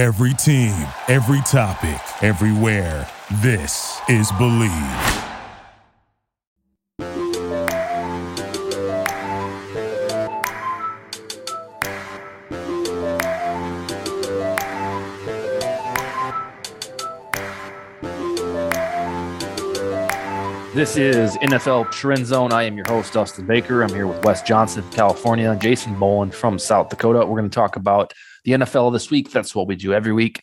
Every team, every topic, everywhere. This is Bleav. This is NFL Trend Zone. I am your host, Dustin Baker. I'm here with Wes Johnson, California, Jason Boland from South Dakota. We're going to talk about the NFL this week. That's what we do every week.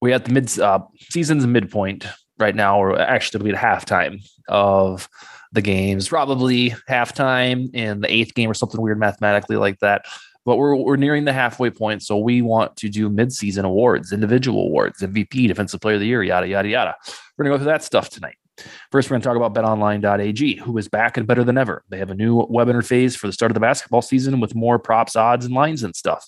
We're at the mid uh, season's midpoint right now, or actually, it'll be at halftime of the games, probably halftime in the eighth game or something weird mathematically like that. But we're, we're nearing the halfway point. So we want to do midseason awards, individual awards, MVP, Defensive Player of the Year, yada, yada, yada. We're going to go through that stuff tonight. First, we're going to talk about betonline.ag, who is back and better than ever. They have a new web interface for the start of the basketball season with more props, odds, and lines and stuff.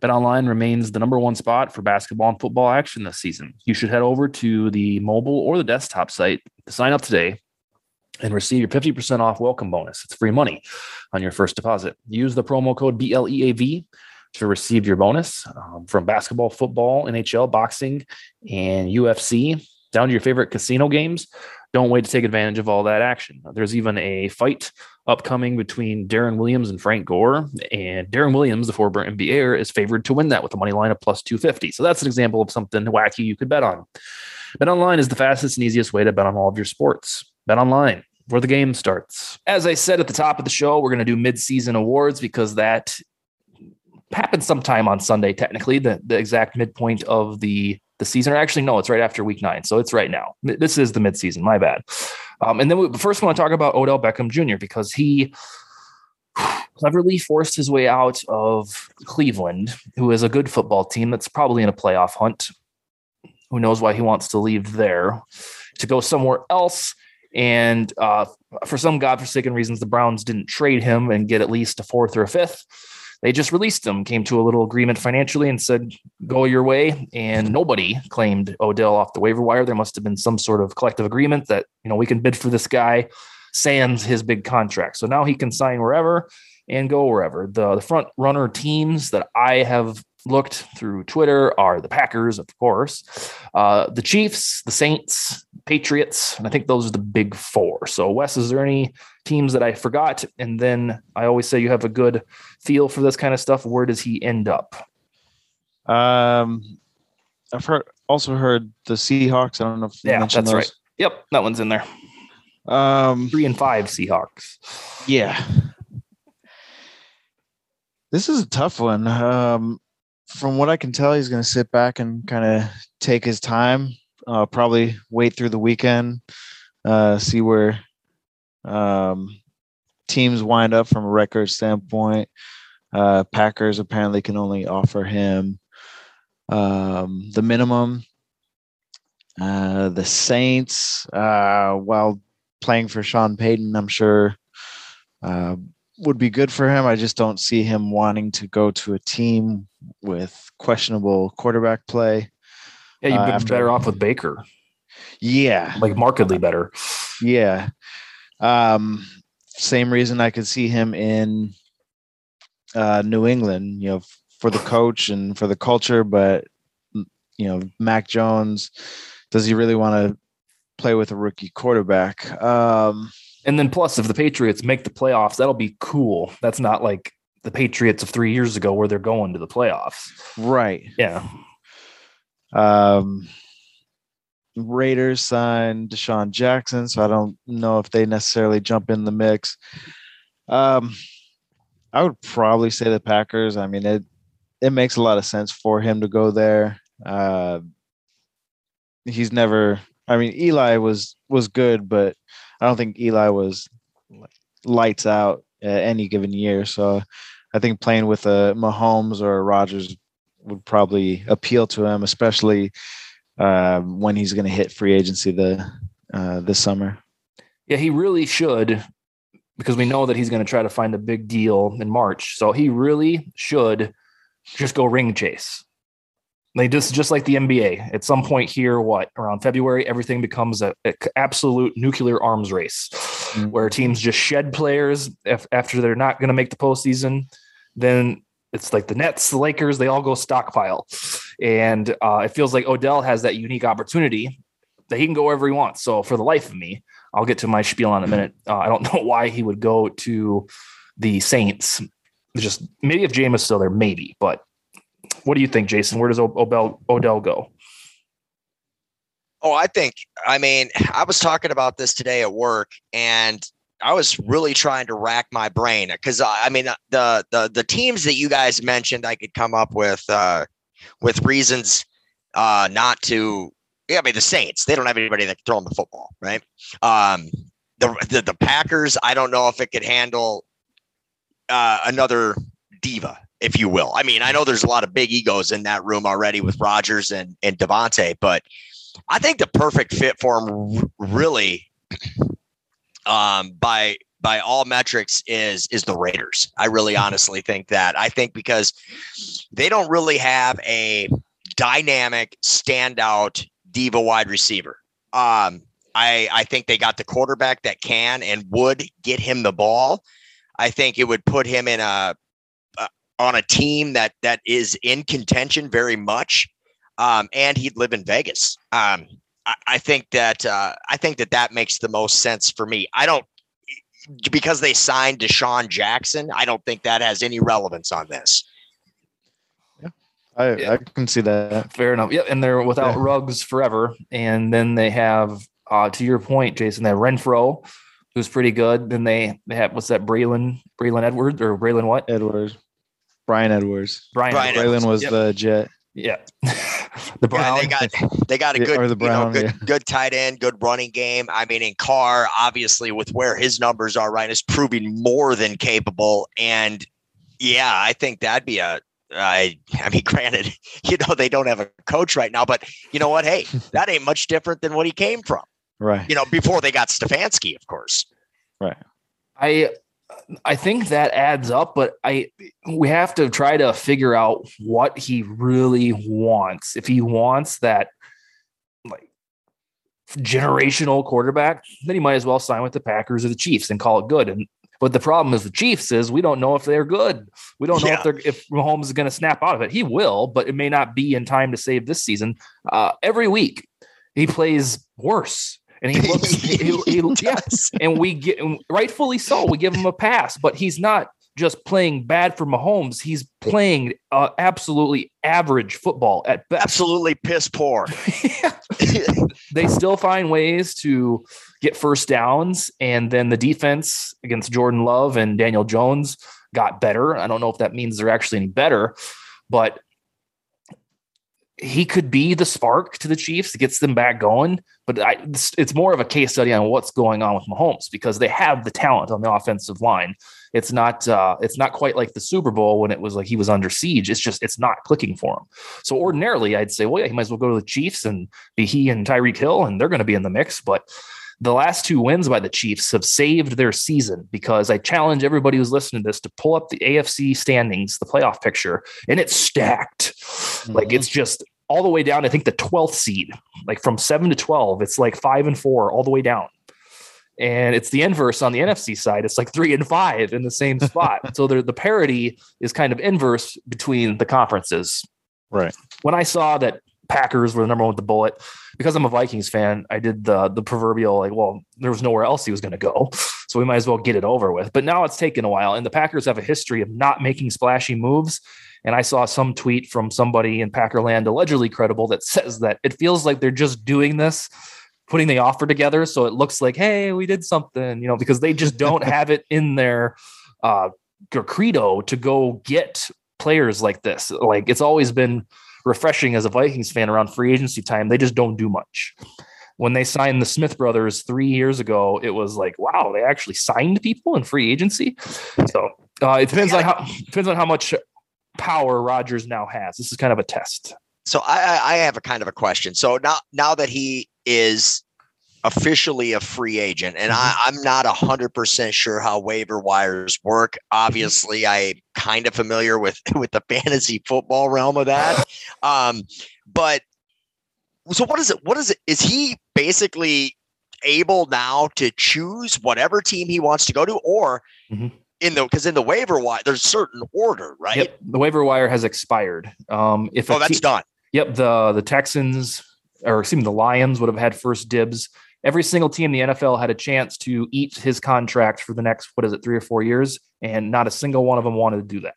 BetOnline remains the number one spot for basketball and football action this season. You should head over to the mobile or the desktop site to sign up today and receive your 50% off welcome bonus. It's free money on your first deposit. Use the promo code BLEAV to receive your bonus um, from basketball, football, NHL, boxing, and UFC down to your favorite casino games. Don't wait to take advantage of all that action. There's even a fight upcoming between Deron Williams and Frank Gore. And Deron Williams, the former NBAer, is favored to win that with a money line of plus 250. So that's an example of something wacky you could bet on. Bet online is the fastest and easiest way to bet on all of your sports. Bet online where the game starts. As I said at the top of the show, we're going to do mid-season awards because that happens sometime on Sunday, technically, the, the exact midpoint of the the season. Or actually, no, it's right after week nine. So it's right now. This is the midseason. My bad. Um, and then we first want to talk about Odell Beckham Jr. because he cleverly forced his way out of Cleveland, who is a good football team that's probably in a playoff hunt. Who knows why he wants to leave there to go somewhere else? And uh, for some godforsaken reasons, the Browns didn't trade him and get at least a fourth or a fifth they just released him, came to a little agreement financially, and said, "Go your way." And nobody claimed Odell off the waiver wire. There must have been some sort of collective agreement that you know we can bid for this guy, sans his big contract. So now he can sign wherever and go wherever. The the front runner teams that I have looked through Twitter are the Packers, of course, uh, the Chiefs, the Saints, Patriots, and I think those are the big four. So, Wes, is there any teams that I forgot? And then I always say you have a good feel for this kind of stuff. Where does he end up? Um, I've heard also heard the Seahawks. I don't know if yeah, that's those. right. Yep, that one's in there. Um, three and five Seahawks. Yeah. This is a tough one. Um, from what I can tell, he's going to sit back and kind of take his time. Probably wait through the weekend, uh, see where um, teams wind up from a record standpoint. Uh, Packers apparently can only offer him um, the minimum. Uh, the Saints, uh, while playing for Sean Payton, I'm sure uh, would be good for him. I just don't see him wanting to go to a team with questionable quarterback play. Yeah, you'd be uh, better off with Baker. Yeah, like markedly better. Yeah. Um, same reason I could see him in uh, New England. You know, for the coach and for the culture, but you know, Mac Jones. Does he really want to play with a rookie quarterback? Um, and then plus, if the Patriots make the playoffs, that'll be cool. That's not like the Patriots of three years ago where they're going to the playoffs. Right. Yeah. Um, Raiders signed DeSean Jackson, so I don't know if they necessarily jump in the mix. Um, I would probably say the Packers. I mean, it it makes a lot of sense for him to go there. Uh, he's never. I mean, Eli was was good, but I don't think Eli was lights out at any given year. So I think playing with a Mahomes or a Rodgers would probably appeal to him, especially uh, when he's going to hit free agency the uh, this summer. Yeah, he really should, because we know that he's going to try to find a big deal in March. So he really should just go ring chase. They just just like the NBA. At some point here, what around February, everything becomes a, a absolute nuclear arms race, mm-hmm. where teams just shed players if, after they're not going to make the postseason. Then it's like the Nets, the Lakers, they all go stockpile, And uh, it feels like Odell has that unique opportunity that he can go wherever he wants. So for the life of me, I'll get to my spiel in a minute. Uh, I don't know why he would go to the Saints. Just maybe if Jameis still there, maybe. But what do you think, Jason? Where does Odell, Odell go? Oh, I think, I mean, I was talking about this today at work and I was really trying to rack my brain because I mean the the the teams that you guys mentioned, I could come up with uh, with reasons uh, not to. Yeah, I mean the Saints, they don't have anybody that can throw them the football, right? Um, the, the the Packers, I don't know if it could handle uh, another diva, if you will. I mean, I know there's a lot of big egos in that room already with Rodgers and and Davante, but I think the perfect fit for him really um, by by all metrics is is the Raiders. I really honestly think that. I think because they don't really have a dynamic standout diva wide receiver. Um, I I think they got the quarterback that can and would get him the ball. I think it would put him in a uh, on a team that that is in contention very much. Um, and he'd live in Vegas. Um, I, think that uh, I think that that makes the most sense for me. I don't because they signed DeSean Jackson. I don't think that has any relevance on this. Yeah, I, yeah. I can see that. Fair enough. Yeah, and they're without yeah. Ruggs forever, and then they have uh, to your point, Jason. They have Renfrow, who's pretty good. Then they they have what's that? Braylon Braylon Edwards or Braylon what? Edwards. Bryan Edwards. Brian, Brian Braylon was yep. the Jet. Yeah. the Brown. Yeah, they got they got a good, the Brown, you know, good, yeah. good tight end, good running game. I mean, in Carr, obviously, with where his numbers are right, is proving more than capable. And yeah, I think that'd be a. I, I mean, granted, you know they don't have a coach right now, but you know what? Hey, that ain't much different than what he came from. Right. You know, before they got Stefanski, of course. Right. I I think that adds up, but I we have to try to figure out what he really wants. If he wants that like generational quarterback, then he might as well sign with the Packers or the Chiefs and call it good. And but the problem is the Chiefs is we don't know if they're good. We don't know yeah. if they're if Mahomes is going to snap out of it. He will, but it may not be in time to save this season. Uh, every week he plays worse and he looks he, he, he yes, and we get rightfully so. We give him a pass, but he's not just playing bad for Mahomes. He's playing uh, absolutely average football at best. Absolutely piss poor. they still find ways to get first downs, and then the defense against Jordan Love and Daniel Jones got better. I don't know if that means they're actually any better, but he could be the spark to the Chiefs, gets them back going. But I, it's more of a case study on what's going on with Mahomes because they have the talent on the offensive line. It's not uh, it's not quite like the Super Bowl when it was like he was under siege. It's just it's not clicking for him. So ordinarily, I'd say, well, yeah, he might as well go to the Chiefs and be he and Tyreek Hill, and they're going to be in the mix. But the last two wins by the Chiefs have saved their season because I challenge everybody who's listening to this to pull up the AFC standings, the playoff picture, and it's stacked. Mm-hmm. Like it's just all the way down. I think the 12th seed, like from seven to 12, it's like five and four all the way down. And it's the inverse on the NFC side. It's like three and five in the same spot. so the parity is kind of inverse between the conferences. Right. When I saw that Packers were the number one with the bullet. Because I'm a Vikings fan, I did the the proverbial like, well, there was nowhere else he was going to go, so we might as well get it over with. But now it's taken a while, and the Packers have a history of not making splashy moves. And I saw some tweet from somebody in Packerland, allegedly credible, that says that it feels like they're just doing this, putting the offer together, so it looks like, hey, we did something, you know, because they just don't have it in their uh, credo to go get players like this. Like it's always been refreshing as a Vikings fan around free agency time. They just don't do much. When they signed the Smith brothers three years ago, it was like, wow, they actually signed people in free agency. So uh, it depends on how depends on how much power Rodgers now has. This is kind of a test. So I, I have a kind of a question. So now now that he is officially a free agent, and I, am mm-hmm. not hundred percent sure how waiver wires work. Obviously, I'm kind of familiar with with the fantasy football realm of that. Um, but so what is it? What is it? Is he basically able now to choose whatever team he wants to go to, or mm-hmm. in the because in the waiver wire there's certain order, right? Yep. The waiver wire has expired. Um, if oh, that's te- done Yep, the the Texans or excuse me, the Lions would have had first dibs. Every single team in the NFL had a chance to eat his contract for the next what is it, three or four years, and not a single one of them wanted to do that.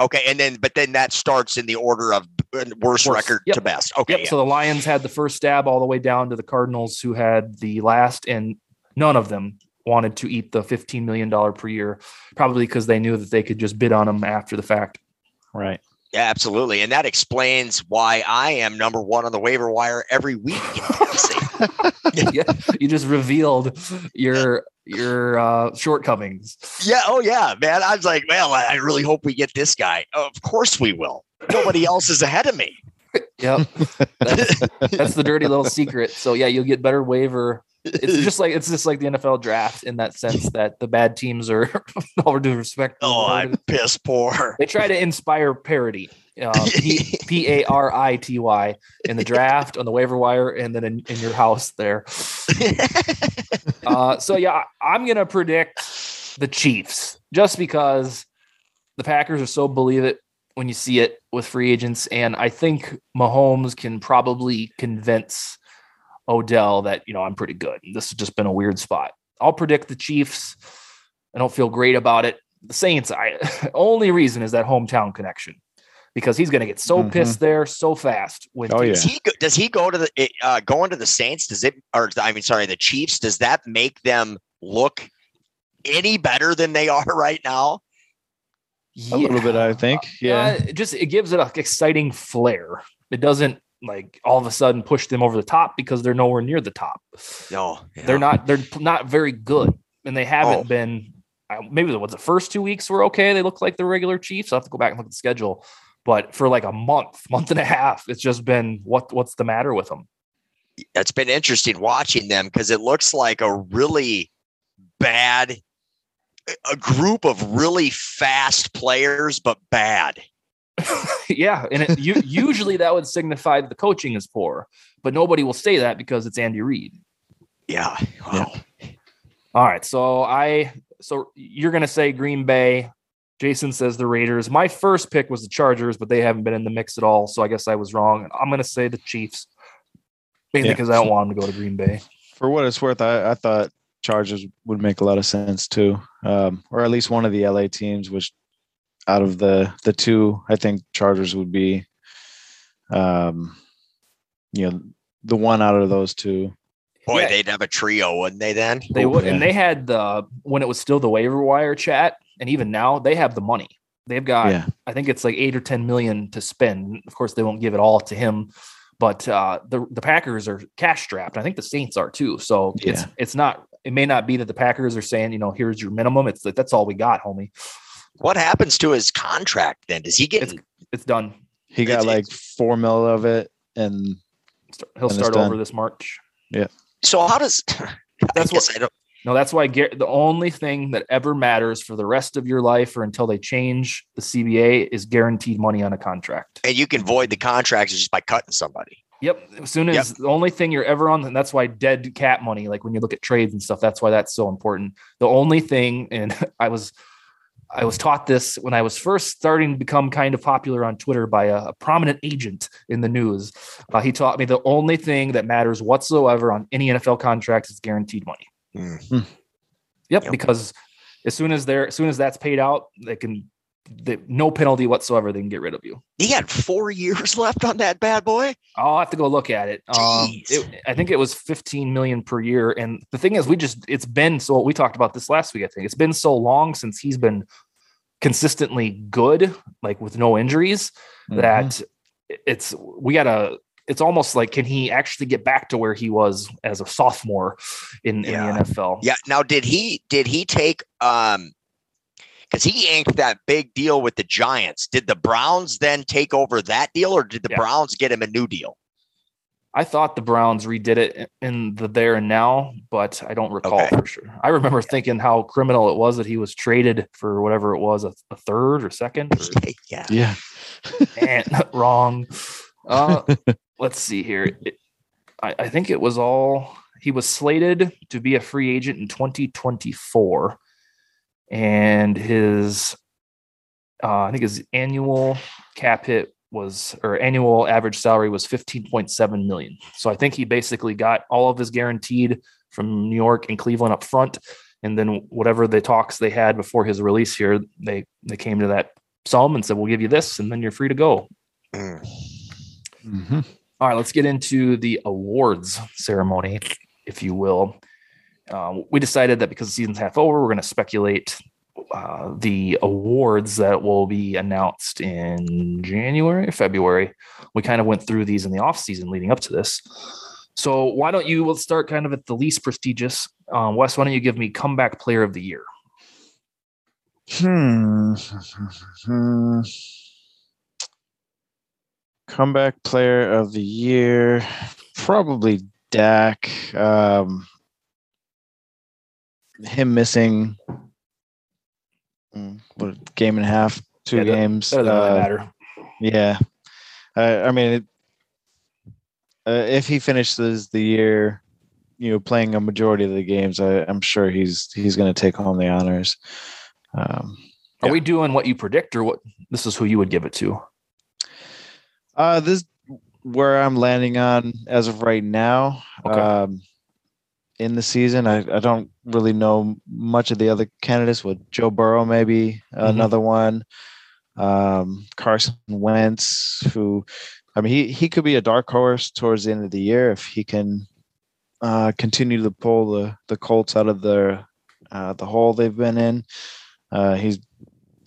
Okay, and then but then that starts in the order of worst, Worst. record Yep. to best. Okay, Yep. yeah. So the Lions had the first stab all the way down to the Cardinals, who had the last, and none of them wanted to eat the $15 million per year, probably because they knew that they could just bid on them after the fact. Right. Yeah, absolutely, and that explains why I am number one on the waiver wire every week. yeah, you just revealed your your uh, shortcomings. yeah, oh yeah, man. I was like, well, I really hope we get this guy. Of course we will. Nobody else is ahead of me. Yep, that's, that's the dirty little secret. So yeah, you'll get better waiver. It's just like it's just like the NFL draft in that sense that the bad teams are all due respect. oh, I'm piss poor. They try to inspire parity. Uh, P A R I T Y in the draft, on the waiver wire, and then in, in your house there. Uh, so yeah, I'm gonna predict the Chiefs just because the Packers are so believe it when you see it with free agents, and I think Mahomes can probably convince Odell that you know I'm pretty good. This has just been a weird spot. I'll predict the Chiefs. I don't feel great about it. The Saints, I only reason is that hometown connection because he's going to get so Mhm. pissed there so fast. With Oh, yeah. Does he go, does he go to the uh, going to the Saints? Does it or I mean, sorry, the Chiefs? Does that make them look any better than they are right now? A little bit, I think. Yeah. Uh, just it gives it a exciting flair. It doesn't like all of a sudden push them over the top because they're nowhere near the top. No, They're not. They're not very good, and they haven't Oh. been. Maybe the, what the first two weeks were okay. They look like the regular Chiefs. I have to go back and look at the schedule. But for like a month, month and a half, it's just been what what's the matter with them? It's been interesting watching them because it looks like a really bad, a group of really fast players, but bad. yeah, and it, you, usually that would signify that the coaching is poor, but nobody will say that because it's Andy Reid. Yeah. Yeah. All right. So I so you're gonna say Green Bay. Jason says the Raiders. My first pick was the Chargers, but they haven't been in the mix at all. So I guess I was wrong. I'm gonna say the Chiefs. Mainly Yeah. because I don't want them to go to Green Bay. For what it's worth, I, I thought Chargers would make a lot of sense too, um, or at least one of the LA teams. Which out of the the two, I think Chargers would be, um, you know, the one out of those two. Boy, Yeah. they'd have a trio, wouldn't they? Then They would, and they had the when it was still the waiver wire chat, and even now they have the money. They've got, Yeah. I think it's like eight or ten million to spend. Of course, they won't give it all to him, but uh, the the Packers are cash strapped. I think the Saints are too. So it's Yeah. it's not. It may not be that the Packers are saying, you know, here's your minimum. It's like that's all we got, homie. What happens to his contract? Then does he get? It's it's done. He got It's- like four mil of it, and He'll And start over this March. Yeah. So how does? That's I what- I don't. No, that's why Gar- the only thing that ever matters for the rest of your life or until they change the CBA is guaranteed money on a contract. And you can void the contracts just by cutting somebody. Yep. As soon as the only thing you're ever on, and that's why dead cap money, like when you look at trades and stuff, that's why that's so important. The only thing, and I was I was taught this when I was first starting to become kind of popular on Twitter by a, a prominent agent in the news. Uh, he taught me the only thing that matters whatsoever on any NFL contract is guaranteed money. Mm. Yep, Yep. because as soon as they're as soon as that's paid out, they can they, no penalty whatsoever. They can get rid of you. He had four years left on that bad boy. I'll have to go look at it. Um, it- I think it was 15 million per year. And the thing is, we just it's been so we talked about this last week. I think it's been so long since he's been consistently good, like with no injuries, Mm-hmm. that it's we gotta. It's almost like can he actually get back to where he was as a sophomore in, Yeah. in the NFL? Yeah. Now, did he did he take um because he inked that big deal with the Giants? Did the Browns then take over that deal, or did the Yeah. Browns get him a new deal? I thought the Browns redid it in the there and now, but I don't recall Okay. for sure. I remember thinking how criminal it was that he was traded for whatever it was, a, a third or second. Or, yeah. yeah, and, wrong. Uh, let's see here. It- I, I think it was all he was slated to be a free agent in 2024, and his uh, I think his annual cap hit was or annual average salary was 15.7 million. So I think he basically got all of his guaranteed from New York and Cleveland up front. And then whatever the talks they had before his release here, they they came to that sum and said, "We'll give you this, and then you're free to go." Mm. Mhm. All right, let's get into the awards ceremony, if you will. Uh, we decided that because the season's half over, we're going to speculate uh, the awards that will be announced in January, February. We kind of went through these in the off season leading up to this. So why don't you? Let's start kind of at the least prestigious. Um, Wes, why don't you give me comeback player of the year? Hmm. Comeback player of the year, probably Dak. Um, him missing mm, what game and a half, two Yeah, games. That doesn't uh, matter. Yeah, I, I mean, it, uh, if he finishes the year, you know, playing a majority of the games, I, I'm sure he's he's going to take home the honors. Um, Are yeah. we doing what you predict, or what? This is who you would give it to. uh, this where I'm landing on as of right now. Okay. Um, in the season, I, I don't really know much of the other candidates. With Joe Burrow, maybe another one. Um, Carson Wentz, who, I mean, he he could be a dark horse towards the end of the year if he can uh, continue to pull the the Colts out of the uh, the hole they've been in. Uh, he's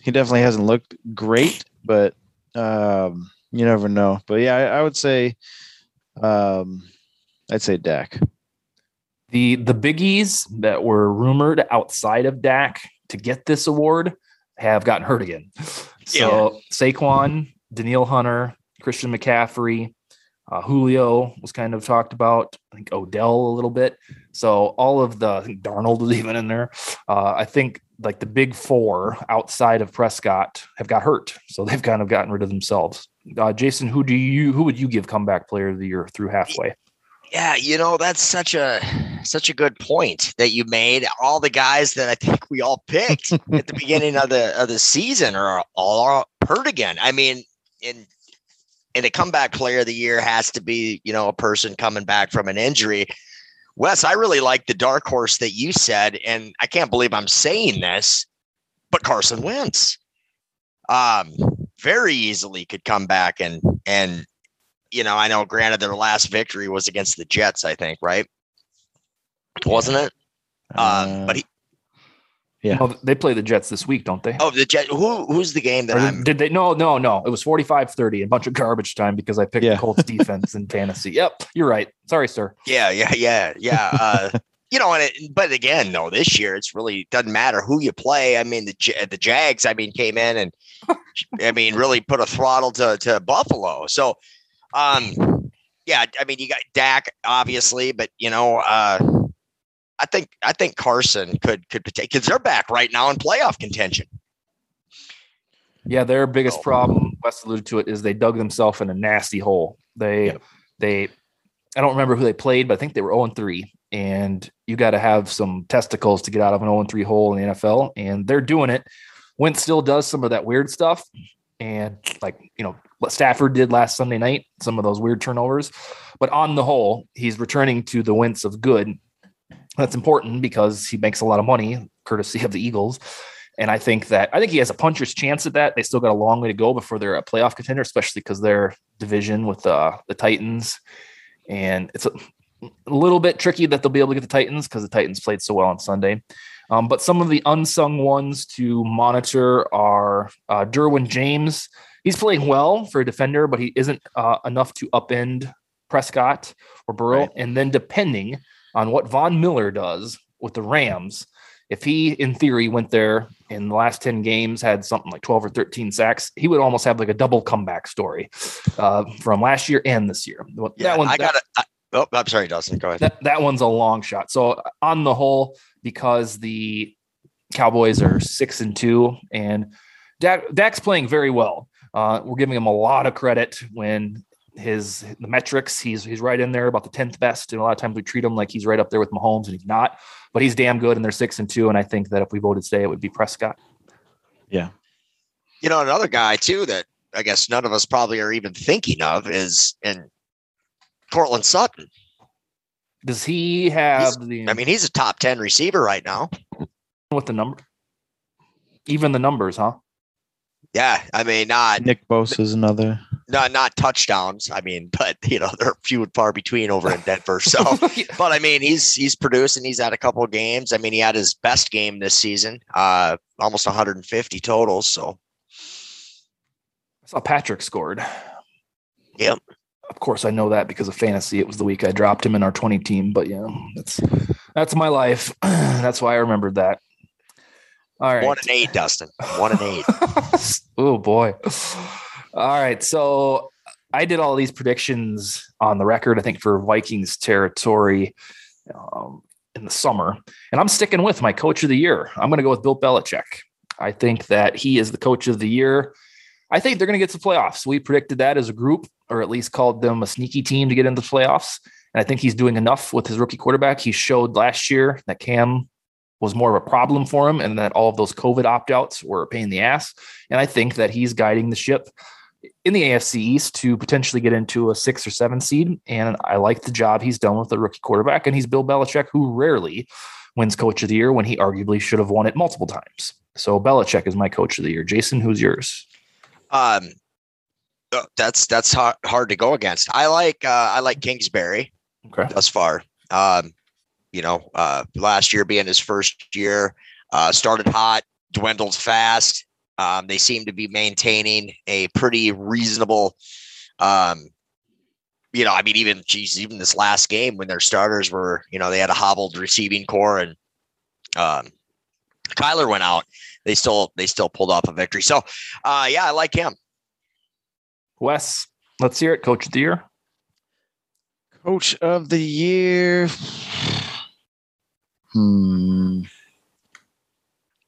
he definitely hasn't looked great, but um, you never know. But yeah, I, I would say, um, I'd say Dak. The the biggies that were rumored outside of Dak to get this award have gotten hurt again. So Saquon, Danielle Hunter, Christian McCaffrey, uh, Julio was kind of talked about. I think Odell a little bit. So all of the I think Darnold was even in there. Uh, I think like the big four outside of Prescott have got hurt, so they've kind of gotten rid of themselves. Uh, Jason, who do you who would you give comeback player of the year through halfway? Yeah, you know that's such a such a good point that you made. All the guys that I think we all picked at the beginning of the of the season are all hurt again. I mean, in and a comeback player of the year has to be you know a person coming back from an injury. Wes, I really like the dark horse that you said, and I can't believe I'm saying this, but Carson Wentz, um, very easily could come back and and you know, I know granted their last victory was against the Jets, I think, right? Wasn't it? Um, but he, Yeah. Oh, they play the Jets this week, don't they? oh, the Jet, who, who's the game that Or I'm, did they? No, no, no. It was 45 30, a bunch of garbage time because I picked Yeah. the Colts defense in fantasy. Yep, you're right. Sorry, sir. yeah, yeah, yeah, yeah. Uh, you know, and it, but again, no, this year it's really doesn't matter who you play. I mean, the the Jags, I mean, came in and I mean, really put a throttle to to Buffalo. So, um, yeah, I mean, you got Dak obviously, but you know, uh, I think I think Carson could could because they're back right now in playoff contention. Yeah, their biggest Oh. problem, Wes alluded to it, is they dug themselves in a nasty hole. They, they, I don't remember who they played, but I think they were 0 3. And you got to have some testicles to get out of an 0 3 hole in the NFL. And they're doing it. Wentz still does some of that weird stuff. And like, you know, what Stafford did last Sunday night, some of those weird turnovers. But on the whole, he's returning to the Wentz of good. That's important because he makes a lot of money, courtesy of the Eagles. And I think that I think he has a puncher's chance at that. They still got a long way to go before they're a playoff contender, especially because their division with uh, the Titans. And it's a, a little bit tricky that they'll be able to get the Titans because the Titans played so well on Sunday. Um, but some of the unsung ones to monitor are uh, Derwin James. He's playing well for a defender, but he isn't uh, enough to upend Prescott or Burrow. Right. And then depending on what Von Miller does with the Rams, if he, in theory, went there in the last 10 games, had something like 12 or 13 sacks, he would almost have like a double comeback story uh, from last year and this year. Well, Yeah, one, I got it. Oh, I'm sorry, Dustin. Go ahead. that, that one's a long shot. So on the whole, because the Cowboys are six and two, and Dak, Dak's playing very well. Uh, we're giving him a lot of credit when his the metrics he's he's right in there about the tenth best. And a lot of times we treat him like he's right up there with Mahomes, and he's not. But he's damn good, and they're six and two. And I think that if we voted today, it would be Prescott. Yeah, you know, another guy too that I guess none of us probably are even thinking of is in Courtland Sutton. Does he have He's- the? I mean, he's a top 10 receiver right now. with the number, even the numbers, huh? Yeah. I mean, not Nick Bosa is another. not not touchdowns. I mean, but you know, they're few and far between over in Denver. So but I mean, he's he's producing. He's had a couple of games. I mean, he had his best game this season, uh, almost 150 totals. So I saw Patrick scored. Yep. Of course, I know that because of fantasy. It was the week I dropped him in our 20 team, but yeah, that's that's my life. that's why I remembered that. All right. one and eight, Dustin. One and eight. oh boy. All right. So I did all these predictions on the record, I think, for Vikings territory um, in the summer. And I'm sticking with my coach of the year. I'm going to go with Bill Belichick. I think that he is the coach of the year. I think they're going to get to the playoffs. We predicted that as a group, or at least called them a sneaky team to get into the playoffs. And I think he's doing enough with his rookie quarterback. He showed last year that Cam was more of a problem for him and that all of those COVID opt outs were a pain in the ass. And I think that he's guiding the ship in the AFC East to potentially get into a six or seven seed. And I like the job he's done with the rookie quarterback. And he's Bill Belichick, who rarely wins coach of the year when he arguably should have won it multiple times. So Belichick is my coach of the year. Jason, who's yours? Um, uh, that's that's hard, hard to go against. I like uh, I like Kingsbury Okay. thus far. Um, you know, uh, last year being his first year, uh, started hot, dwindled fast. Um, they seem to be maintaining a pretty reasonable, um, you know, I mean, even geez, even this last game when their starters were, you know, they had a hobbled receiving corps and um, Kyler went out. They still they still pulled off a victory. So, uh, yeah, I like him. Wes, let's hear it. Coach of the year. Coach of the year. Hmm.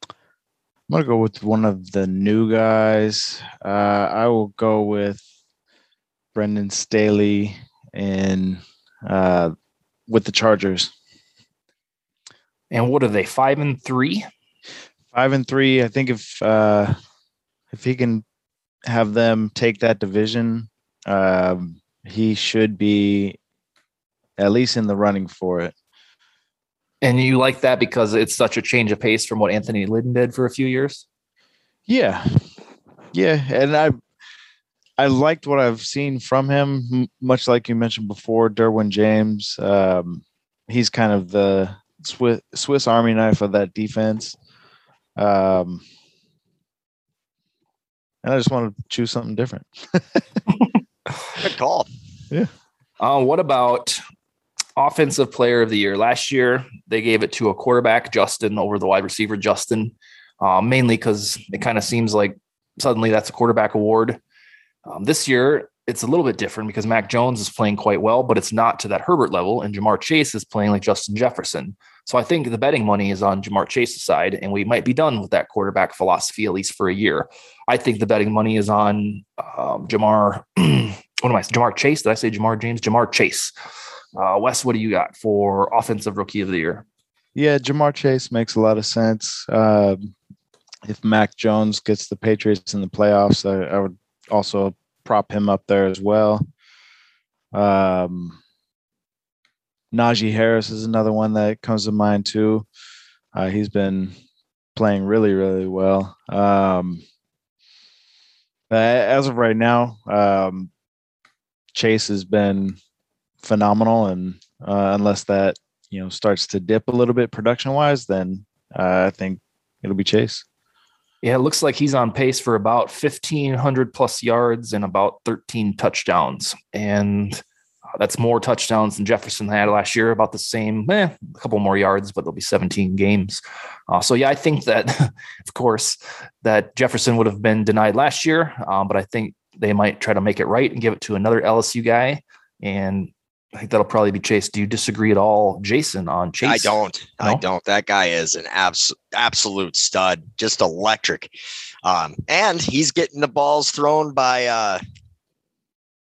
I'm gonna go with one of the new guys. Uh, I will go with Brandon Staley and uh, with the Chargers. And what are they? Five and three? Five and three. I think if uh, if he can have them take that division, um, he should be at least in the running for it. And you like that because it's such a change of pace from what Anthony Lynn did for a few years? Yeah, yeah, and I I liked what I've seen from him. Much like you mentioned before, Derwin James. Um, he's kind of the Swiss, Swiss Army knife of that defense. Um, and I just want to choose something different. Good call. Yeah. Uh, what about offensive player of the year? Last year, they gave it to a quarterback, Justin, over the wide receiver, Justin, uh, mainly because it kind of seems like suddenly that's a quarterback award. Um, this year, it's a little bit different because Mac Jones is playing quite well, but it's not to that Herbert level, and Ja'Marr Chase is playing like Justin Jefferson. So I think the betting money is on Ja'Marr Chase's side, and we might be done with that quarterback philosophy at least for a year. I think the betting money is on um, Ja'Marr. what am I? Ja'Marr Chase? Did I say Ja'Marr James? Ja'Marr Chase. Uh, Wes, what do you got for offensive rookie of the year? Yeah, Ja'Marr Chase makes a lot of sense. Um, if Mac Jones gets the Patriots in the playoffs, I, I would also prop him up there as well. Um, Najee Harris is another one that comes to mind too. Uh, he's been playing really, really well. Um, as of right now, um, Chase has been phenomenal, and uh, unless that you know starts to dip a little bit production wise, then uh, I think it'll be Chase. Yeah, it looks like he's on pace for about 1,500 plus yards and about 13 touchdowns. And uh, that's more touchdowns than Jefferson had last year, about the same, eh, a couple more yards, but there'll be 17 games. Uh, so, yeah, I think that, of course, that Jefferson would have been denied last year, um, but I think they might try to make it right and give it to another LSU guy. And I think that'll probably be Chase. Do you disagree at all, Jason, on Chase? I don't. I don't. That guy is an abs- absolute stud, just electric. Um, and he's getting the balls thrown by uh,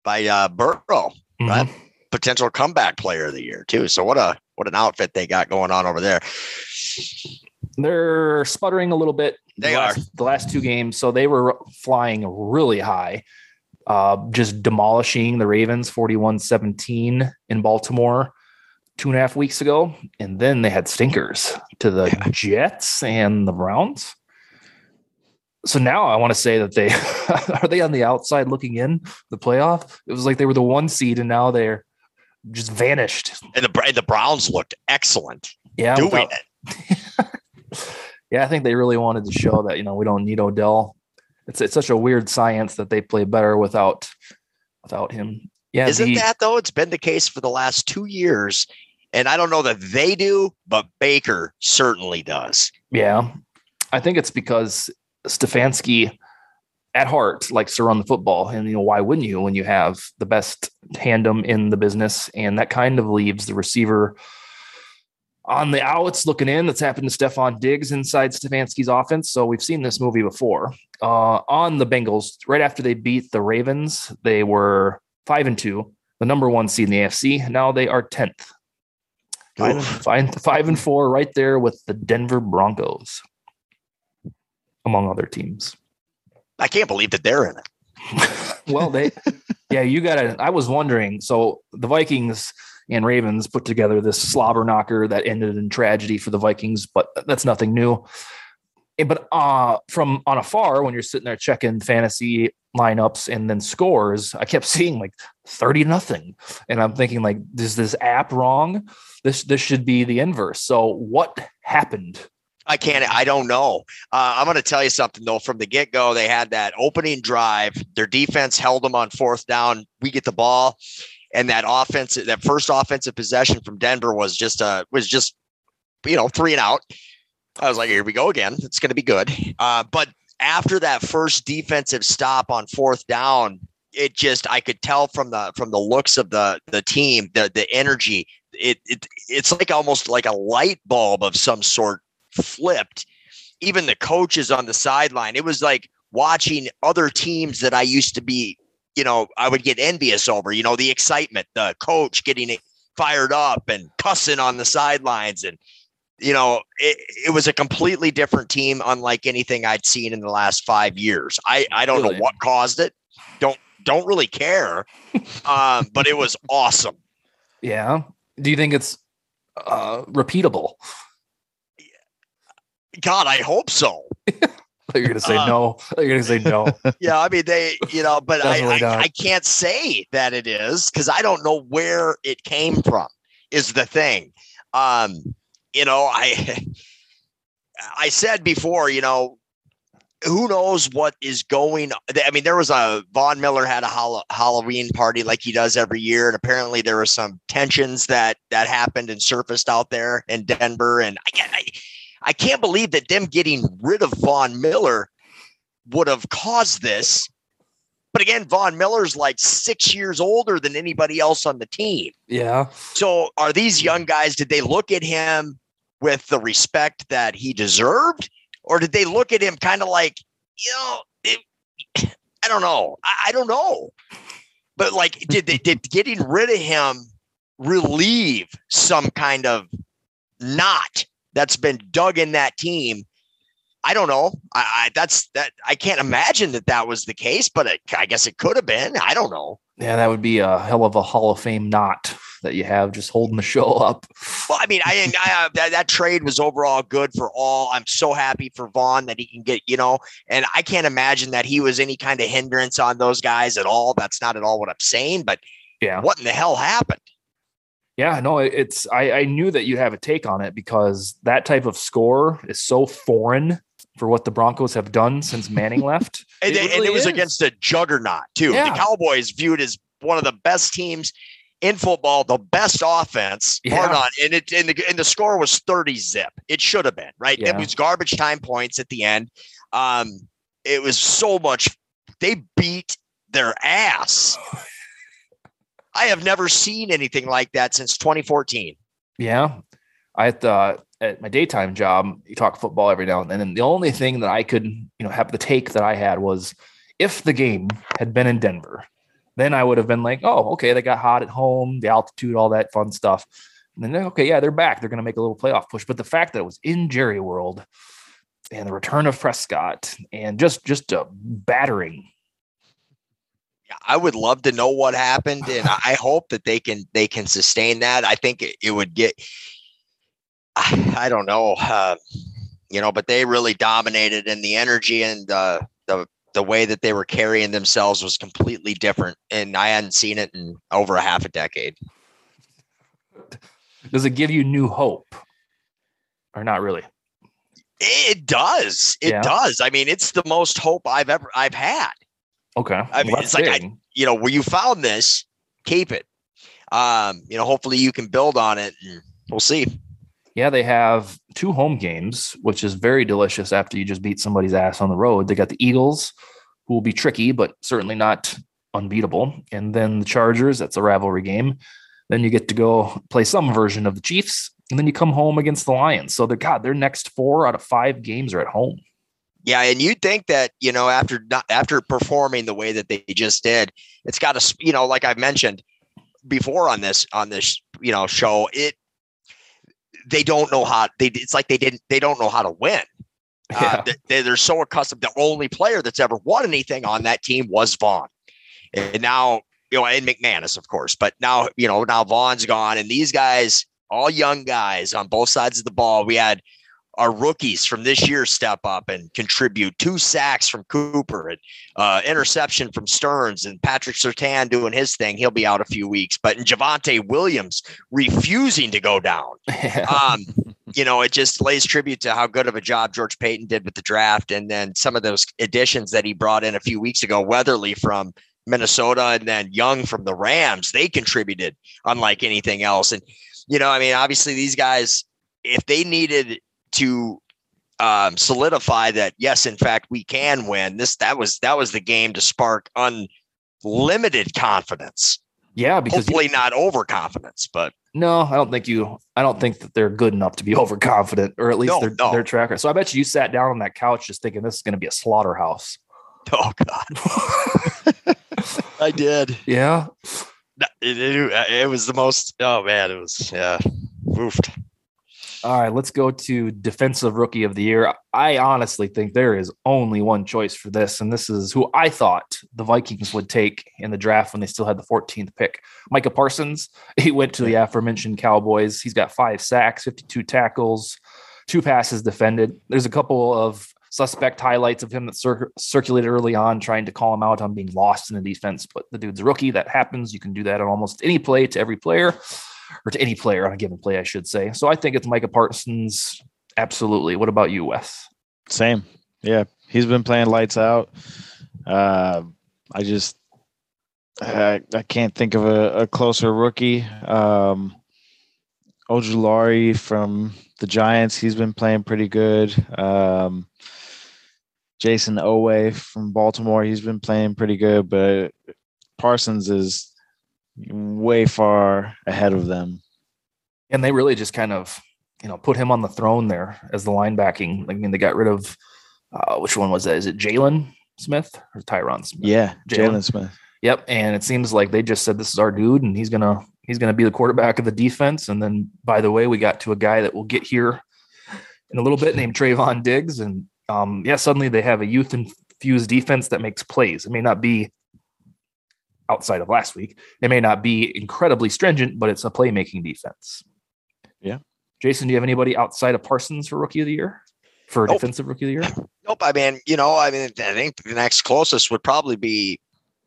by uh, Burrow, Mhm. right? potential comeback player of the year too. So what a what an outfit they got going on over there. They're sputtering a little bit. They the are. last, the last two games. So they were flying really high, uh, just demolishing the Ravens 41 17 in Baltimore two and a half weeks ago. And then they had stinkers to the Jets and the Browns. So now I want to say that they are they on the outside looking in the playoff. It was like they were the one seed and now they're just vanished. And the Bra- the Browns looked excellent Yeah, doing without- it. yeah, I think they really wanted to show that you know we don't need Odell. It's it's such a weird science that they play better without without him. Yeah, Isn't the- that though? It's been the case for the last two years. And I don't know that they do, but Baker certainly does. Yeah, I think it's because Stefanski, at heart, likes to run the football, and you know why wouldn't you when you have the best tandem in the business, and that kind of leaves the receiver on the outs looking in. That's happened to Stefon Diggs inside Stefanski's offense. So we've seen this movie before. Uh, on the Bengals, right after they beat the Ravens, they were five and two, the number one seed in the AFC. Now they are tenth. Five, five, five and four, right there with the Denver Broncos, among other teams. I can't believe that they're in it. well, they, yeah, you got to. I was wondering. So the Vikings and Ravens put together this slobber knocker that ended in tragedy for the Vikings, but that's nothing new. But uh, from on afar, when you're sitting there checking fantasy lineups and then scores, I kept seeing like 30 nothing. And I'm thinking, like, is this app wrong? This this should be the inverse. So what happened? I can't. I don't know. Uh, I'm going to tell you something though. From the get go, they had that opening drive. Their defense held them on fourth down. We get the ball, and that offense, that first offensive possession from Denver was just a was just, you know, three and out. I was like, here we go again. It's going to be good. Uh, but after that first defensive stop on fourth down, it just I could tell from the from the looks of the the team, the the energy. It, it it's like almost like a light bulb of some sort flipped. Even the coaches on the sideline, it was like watching other teams that I used to be, you know, I would get envious over, you know, the excitement, the coach getting it fired up and cussing on the sidelines. And, you know, it, it was a completely different team, unlike anything I'd seen in the last five years. I, I don't Really? know what caused it. Don't, don't really care. um, but it was awesome. Yeah. Do you think it's uh, repeatable? God, I hope so. I thought you were going to say Uh, no. You're to say no. yeah, I mean they, you know, but I, I. I can't say that it is because I don't know where it came from. Is the thing, um, you know, I, I said before, you know, who knows what is going. I mean, there was a Von Miller had a Hall- Halloween party like he does every year, and apparently there were some tensions that that happened and surfaced out there in Denver, and I can't. I, I can't believe that them getting rid of Von Miller would have caused this. But again, Von Miller's like six years older than anybody else on the team. Yeah. So are these young guys, did they look at him with the respect that he deserved? Or did they look at him kind of like, you know, it, I don't know. I, I don't know. But like, did they did getting rid of him relieve some kind of knot that's been dug in that team? I don't know. I, I that's that. I can't imagine that that was the case, but it, I guess it could have been. I don't know. Yeah, that would be a hell of a Hall of Fame knot that you have just holding the show up. Well, I mean, I, I uh, that, that trade was overall good for all. I'm so happy for Von that he can get, you know, and I can't imagine that he was any kind of hindrance on those guys at all. That's not at all what I'm saying. But Yeah. what in the hell happened? Yeah, no, it's I, I knew that you'd have a take on it because that type of score is so foreign for what the Broncos have done since Manning left. And, It and it was against a juggernaut too. Yeah. The Cowboys viewed as one of the best teams in football, the best offense. Yeah. Hold on, and it and the and the score was 30 zip. It should have been right. Yeah. It was garbage time points at the end. Um, it was so much. They beat their ass. I have never seen anything like that since 2014. Yeah. I thought at my daytime job, you talk football every now and then. And the only thing that I could, you know, have the take that I had was if the game had been in Denver, then I would have been like, oh, okay, they got hot at home, the altitude, all that fun stuff. And then okay, yeah, they're back. They're gonna make a little playoff push. But the fact that it was in Jerry World, and the return of Prescott and just just a battering. I would love to know what happened, and I hope that they can they can sustain that. I think it, it would get. I, I don't know, uh, you know, but they really dominated, and the energy and the the the way that they were carrying themselves was completely different, and I hadn't seen it in over a half a decade. Does it give you new hope, or not really? It does. It Yeah. does. I mean, it's the most hope I've ever I've had. Okay, I mean, Well, it's that's like I- You know, where you found this, keep it. Um, you know, hopefully you can build on it, and we'll see. Yeah, they have two home games, which is very delicious after you just beat somebody's ass on the road. They got the Eagles, who will be tricky, but certainly not unbeatable. And then the Chargers, that's a rivalry game. Then you get to go play some version of the Chiefs, and then you come home against the Lions. So they're God, their next four out of five games are at home. Yeah, and you'd think that you know after not after performing the way that they just did, it's got to you know like I've mentioned before on this on this you know show it they don't know how they it's like they didn't they don't know how to win. Uh, they, they're so accustomed. The only player that's ever won anything on that team was Von, and now you know, and McManus, of course. But now you know now Von's gone, and these guys, all young guys on both sides of the ball. We had our rookies from this year step up and contribute two sacks from Cooper and uh, interception from Sterns and Patrick Surtain doing his thing. He'll be out a few weeks, but Javonte Williams refusing to go down um, you know, it just lays tribute to how good of a job George Paton did with the draft, and then some of those additions that he brought in a few weeks ago, Weatherly from Minnesota, and then Young from the Rams. They contributed unlike anything else, and you know, I mean, obviously these guys, if they needed to um, solidify that, yes, in fact, we can win. This that was that was the game to spark unlimited confidence. yeah, because you- Hopefully, not overconfidence, but No, I don't think you. I don't think that they're good enough to be overconfident, or at least No, their no. their tracker. So I bet you, you sat down on that couch just thinking this is going to be a slaughterhouse. oh god. I did. yeah, It, it, it was the most. Oh man, it was yeah. Woofed. All right, let's go to defensive rookie of the year. I honestly think there is only one choice for this, and this is who I thought the Vikings would take in the draft when they still had the 14th pick. Micah Parsons. He went to the aforementioned Cowboys. He's got five sacks, 52 tackles, two passes defended. There's a couple of suspect highlights of him that cir- circulated early on, trying to call him out on being lost in the defense. But the dude's a rookie. That happens. You can do that on almost any play to every player or to any player on a given play, I should say. So I think it's Micah Parsons. Absolutely. What about you, Wes? Same. Yeah, he's been playing lights out. Uh, I just I, I can't think of a, a closer rookie. Um, Ojulari from the Giants, he's been playing pretty good. Um, Jayson Oweh from Baltimore, he's been playing pretty good, but Parsons is way far ahead of them. And they really just kind of, you know, put him on the throne there as the linebacking. I mean, they got rid of uh, which one was that? Is it Jaylon Smith or Tyron Smith? Yeah, Jaylon. Smith. Yep. And it seems like they just said this is our dude, and he's gonna he's gonna be the quarterback of the defense. And then by the way, we got to a guy that will get here in a little bit named Trevon Diggs. And um, yeah, suddenly they have a youth infused defense that makes plays. It may not be outside of last week. It may not be incredibly stringent, but it's a playmaking defense. Yeah. Jason, do you have anybody outside of Parsons for rookie of the year? For Nope. defensive rookie of the year? Nope. I mean, you know, I mean, I think the next closest would probably be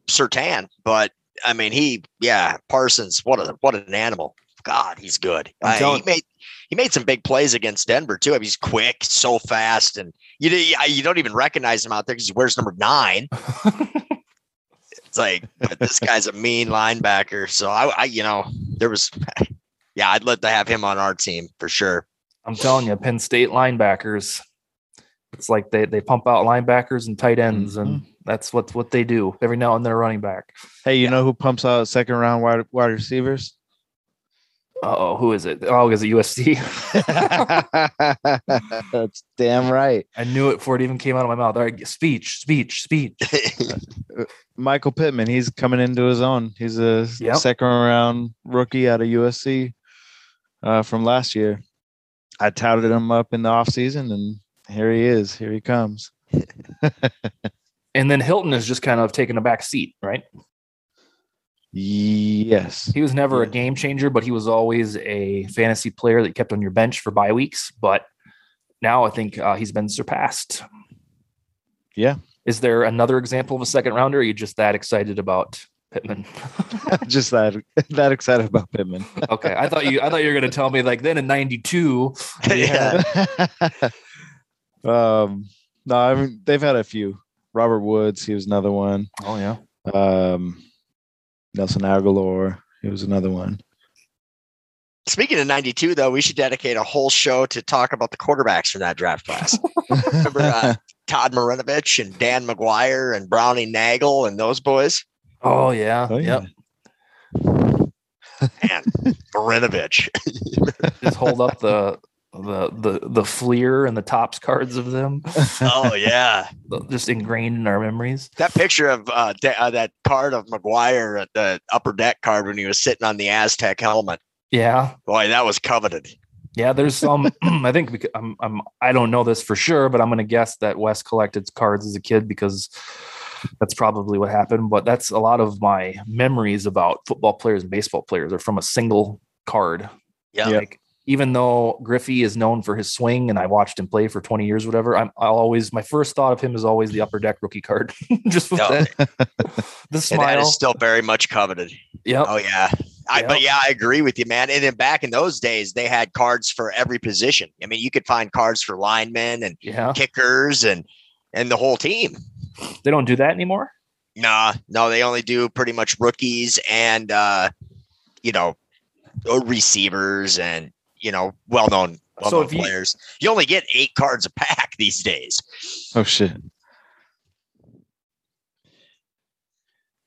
Surtain, but I mean, he, yeah, Parsons. What a what an animal. God, he's good. I'm Uh, he made he made some big plays against Denver too. I mean, he's quick, so fast, and you you don't even recognize him out there because he wears number nine. It's like, but this guy's a mean linebacker. So I, I, you know, there was, yeah, I'd love to have him on our team for sure. I'm telling you, Penn State linebackers. It's like they, they pump out linebackers and tight ends, and that's what what they do every now and then. A running back. Hey, you know who pumps out second round wide, wide receivers? Uh oh, who is it? Oh, is it USC? That's damn right. I knew it before it even came out of my mouth. All right, speech, speech, speech. Michael Pittman, he's coming into his own. He's a Yep. second round rookie out of USC uh, from last year. I touted him up in the offseason and Here he is. Here he comes. And then Hilton is just kind of taking a back seat, right? Yes. He was never a game changer, but he was always a fantasy player that you kept on your bench for bye weeks. But now I think uh, he's been surpassed. Yeah. Is there another example of a second rounder? Or are you just that excited about Pittman? Just that that excited about Pittman. okay, I thought you. I thought you were going to tell me like then in '92. Yeah. um no, I mean they've had a few. Robert Woods, he was another one. Oh yeah. Um Nelson Agholor, he was another one. Speaking of 92, though, we should dedicate a whole show to talk about the quarterbacks from that draft class. Remember uh, Todd Marinovich and Dan McGwire and Browning Nagle and those boys? Oh yeah. Oh, yeah. Yep. And Marinovich. Just hold up the the the the Fleer and the Topps cards of them, Oh, yeah. just ingrained in our memories. That picture of uh, da- uh, that card of McGuire at the upper deck card when he was sitting on the Aztec helmet. Yeah. Boy, that was coveted. Yeah, there's some. I think because I'm, I'm. I don't know this for sure, but I'm going to guess that Wes collected cards as a kid because that's probably what happened. But that's a lot of my memories about football players and baseball players are from a single card. Yeah. Yeah. Like even though Griffey is known for his swing, and I watched him play for 20 years, whatever. I'm. I'll always. My first thought of him is always the upper deck rookie card. Just with No. that, the And that smile. is still very much coveted. Yep. Oh yeah. I, Yep. but yeah, I agree with you, man. And then back in those days, they had cards for every position. I mean, you could find cards for linemen and Yeah. kickers and and the whole team. They don't do that anymore. Nah, no, they only do pretty much rookies and uh, you know, uh, receivers and you know, well known well So known if you- players. You only get eight cards a pack these days. Oh shit.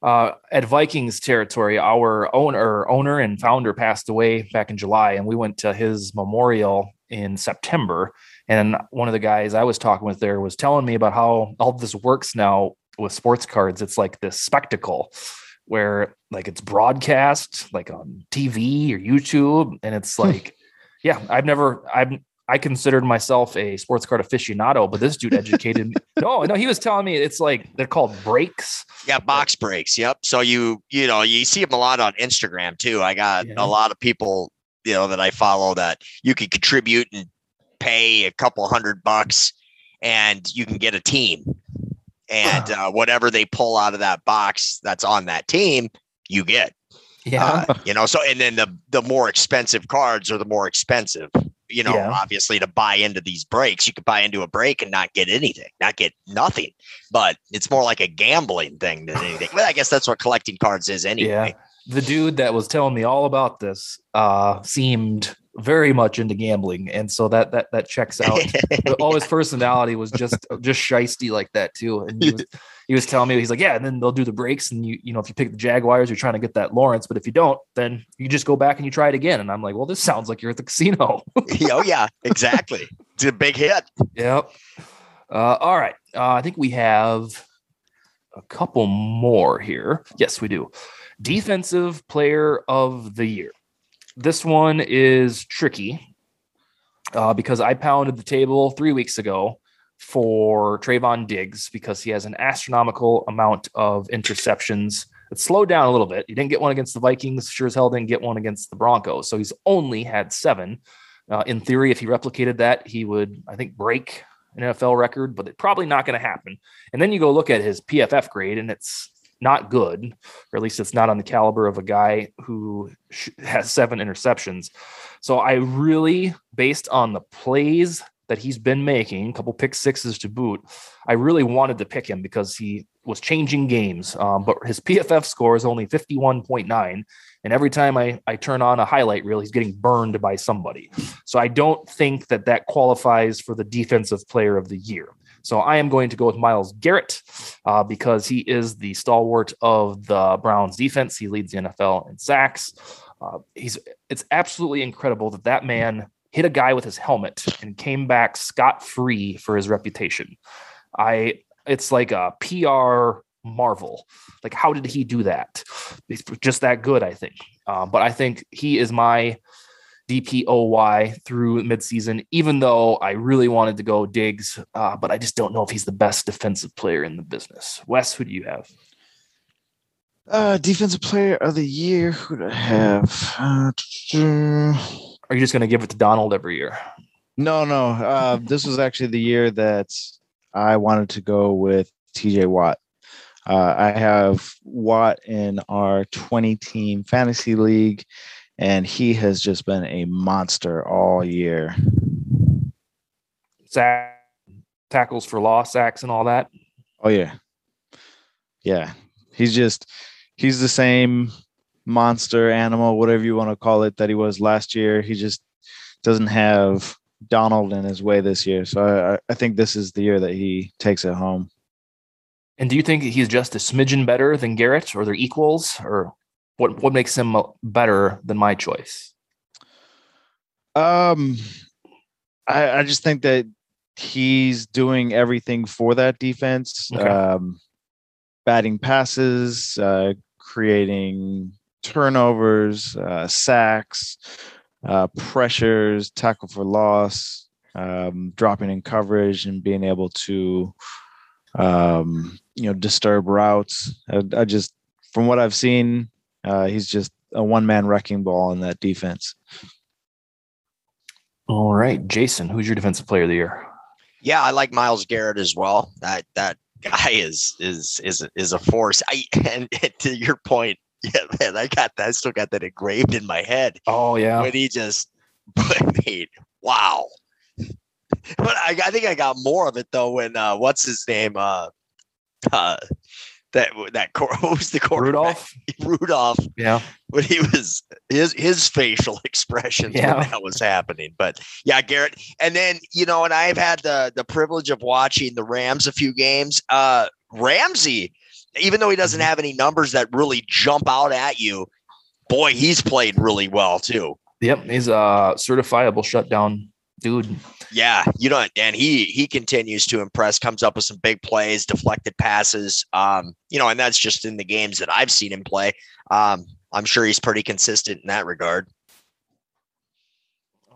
Uh, at Vikings territory, our owner owner and founder passed away back in July, and we went to his memorial in September. And one of the guys I was talking with there was telling me about how all this works now with sports cards. It's like this spectacle where like it's broadcast like on TV or YouTube, and it's like, yeah, I've never I've I considered myself a sports card aficionado, but this dude educated me. No, no, he was telling me it's like they're called breaks. Yeah, box breaks. Yep. So you you know you see them a lot on Instagram too. I got Yeah. a lot of people you know that I follow that you can contribute and pay a couple hundred bucks, and you can get a team, and uh, whatever they pull out of that box that's on that team, you get. Yeah. Uh, you know, so and then the the more expensive cards are the more expensive. You know, Yeah. obviously to buy into these breaks, you could buy into a break and not get anything, not get nothing. But it's more like a gambling thing than anything. Well, I guess that's what collecting cards is anyway. the dude that was telling me all about this uh seemed very much into gambling and so that that that checks out But all his personality was just just shisty like that too and he was, he was telling me he's like yeah and then they'll do the breaks and you you know if you pick the jaguars you're trying to get that lawrence but if you don't then you just go back and you try it again and i'm like well this sounds like you're at the casino oh yeah, exactly. It's a big hit. Yep. Uh, all right. Uh, I think we have a couple more here. Yes, we do. Defensive player of the year. This one is tricky uh, because I pounded the table three weeks ago for Trevon Diggs because he has an astronomical amount of interceptions. It slowed down a little bit. He didn't get one against the Vikings. Sure as hell didn't get one against the Broncos. So he's only had seven. Uh, in theory, if he replicated that, he would, I think, break an NFL record, but it's probably not going to happen. And then you go look at his PFF grade, and it's not good, or at least it's not on the caliber of a guy who has seven interceptions. So I really, based on the plays that he's been making, a couple pick sixes to boot, I really wanted to pick him because he was changing games. Um, but his PFF score is only 51.9. And every time I, I turn on a highlight reel, he's getting burned by somebody. So I don't think that that qualifies for the defensive player of the year. So I am going to go with Myles Garrett uh, because he is the stalwart of the Browns defense. He leads the NFL in sacks. Uh, he's it's absolutely incredible that that man hit a guy with his helmet and came back scot free for his reputation. I it's like a PR marvel. Like how did he do that? He's just that good, I think. Um, but I think he is my DPOY through midseason, even though I really wanted to go Diggs, uh, but I just don't know if he's the best defensive player in the business. Wes, who do you have? Uh, defensive player of the year. Who do I have? Uh, Are you just going to give it to Donald every year? no, no. Uh, this was actually the year that I wanted to go with TJ Watt. Uh, I have Watt in our 20 team fantasy league, and he has just been a monster all year. Sack, tackles for loss, sacks, and all that. Oh, yeah. Yeah. He's just, he's the same monster animal, whatever you want to call it, that he was last year. He just doesn't have Donald in his way this year. So I, I think this is the year that he takes it home. And do you think he's just a smidgen better than Garrett, or they're equals, or what? What makes him better than my choice? Um, I, I just think that he's doing everything for that defense. Okay. Um, batting passes, uh, creating turnovers, uh, sacks, uh, pressures, tackle for loss, um, dropping in coverage, and being able to, um, you know, disturb routes. I, I just, from what I've seen, uh, he's just a one man wrecking ball in that defense. All right, Jason, who's your defensive player of the year? Yeah, I like Myles Garrett as well. That that guy is is is is a force. I and, to your point, yeah, man, I got that. I still got that engraved in my head Oh yeah, when he just. I mean, wow. But I, I think I got more of it though when uh, what's his name? Uh, uh, that that what was the quarterback? Rudolph. Rudolph Yeah, when he was his his facial expressions Yeah. when that was happening. But yeah, Garrett. And then, you know, and I've had the the privilege of watching the Rams a few games. Uh Ramsey, even though he doesn't Mm-hmm. have any numbers that really jump out at you, boy, he's played really well too. yep. He's a certifiable shutdown dude. Yeah, you know, and he he continues to impress. Comes up with some big plays, deflected passes. Um, you know, and that's just in the games that I've seen him play. Um, I'm sure he's pretty consistent in that regard.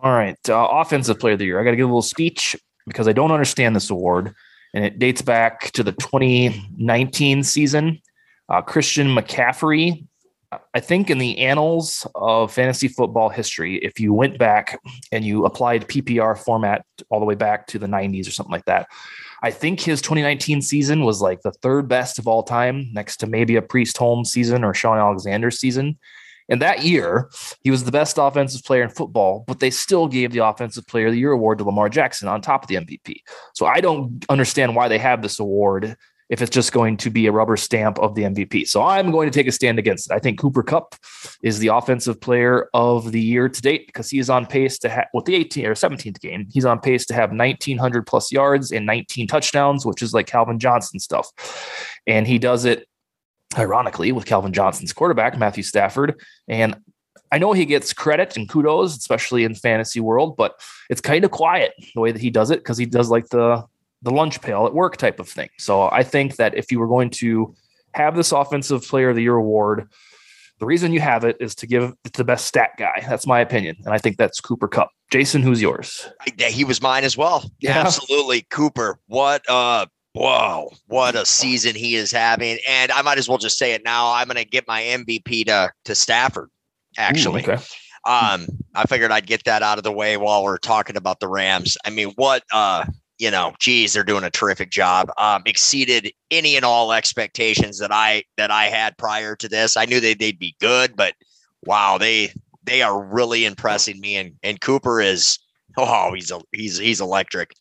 All right, uh, offensive player of the year. I got to give a little speech because I don't understand this award, and it dates back to the 2019 season. Uh, Christian McCaffrey. I think in the annals of fantasy football history, if you went back and you applied PPR format all the way back to the 90s or something like that, I think his 2019 season was like the third best of all time, next to maybe a Priest Holmes season or Shaun Alexander season. And that year, he was the best offensive player in football, but they still gave the Offensive Player of the Year award to Lamar Jackson on top of the MVP. So I don't understand why they have this award if it's just going to be a rubber stamp of the MVP. So I'm going to take a stand against it. I think Cooper Kupp is the Offensive Player of the Year to date because he is on pace to have, with the 18th or 17th game, he's on pace to have 1,900 plus yards and 19 touchdowns, which is like Calvin Johnson stuff. And he does it ironically with Calvin Johnson's quarterback, Matthew Stafford. And I know he gets credit and kudos, especially in fantasy world, but it's kind of quiet the way that he does it because he does like the the lunch pail at work type of thing. So I think that if you were going to have this offensive player of the year award, the reason you have it is to give it to the best stat guy. That's my opinion. And I think that's Cooper Kupp. Jason, who's yours? I- he was mine as well. Yeah. Absolutely. Cooper. What uh whoa, what a season he is having. And I might as well just say it now. I'm gonna get my MVP to to Stafford, actually. Ooh, okay. Um, I figured I'd get that out of the way while we're talking about the Rams. I mean, what uh you know, geez, they're doing a terrific job. Um, exceeded any and all expectations that I that I had prior to this. I knew they they'd be good, but wow, they they are really impressing me. And and Cooper is oh, he's a he's he's electric.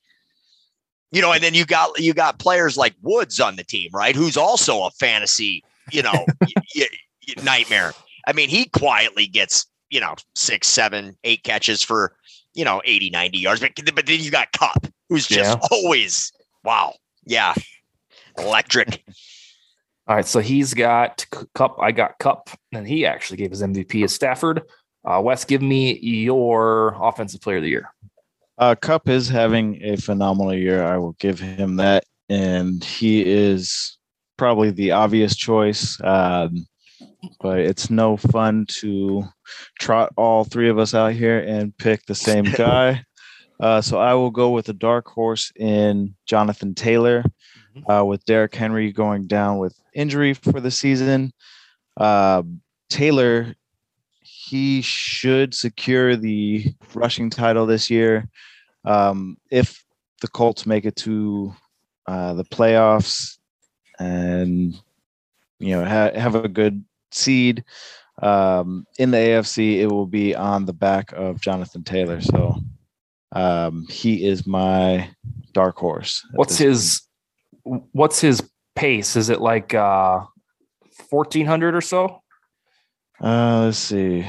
You know, and then you got you got players like Woods on the team, right? Who's also a fantasy, you know, y- y- nightmare. I mean, he quietly gets, you know, six, seven, eight catches for, you know, 80, 90 yards. But, but then you got Kupp, who's just Yeah. always, wow. Yeah. Electric. All right, so he's got Kupp. I got Kupp, and he actually gave his MVP as Stafford. Uh, Wes, give me your offensive player of the year. Uh, Kupp is having a phenomenal year. I will give him that, and he is probably the obvious choice. Um, but it's no fun to trot all three of us out here and pick the same guy. Uh, so I will go with the dark horse in Jonathan Taylor, uh, with Derrick Henry going down with injury for the season. Uh, Taylor, he should secure the rushing title this year um, if the Colts make it to uh, the playoffs and you know ha- have a good seed um, in the AFC, it will be on the back of Jonathan Taylor. So um, he is my dark horse. What's this his what's his pace? Is it like uh 1400 or so? Uh, let's see.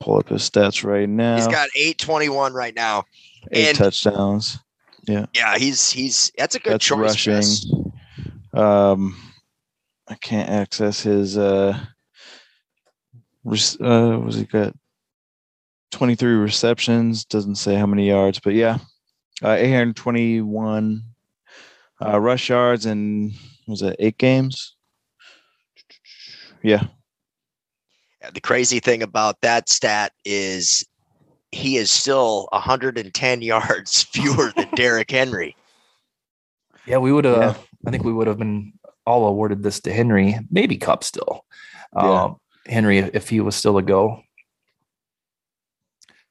Pull up his stats right now. He's got 821 right now. eight and- touchdowns. Yeah, Yeah, he's he's that's a good That's choice. rushing. Chris. Um, I can't access his. Uh, rec- uh, was he got? Twenty three receptions. Doesn't say how many yards, but yeah, uh, eight hundred twenty one uh, rush yards and was it eight games? Yeah, Yeah, The crazy thing about that stat is he is still 110 yards fewer than Derrick Henry. Yeah, we would have. Yeah. I think we would have been all awarded this to Henry, maybe Kupp still. Yeah. Um, Henry, if he was still a go.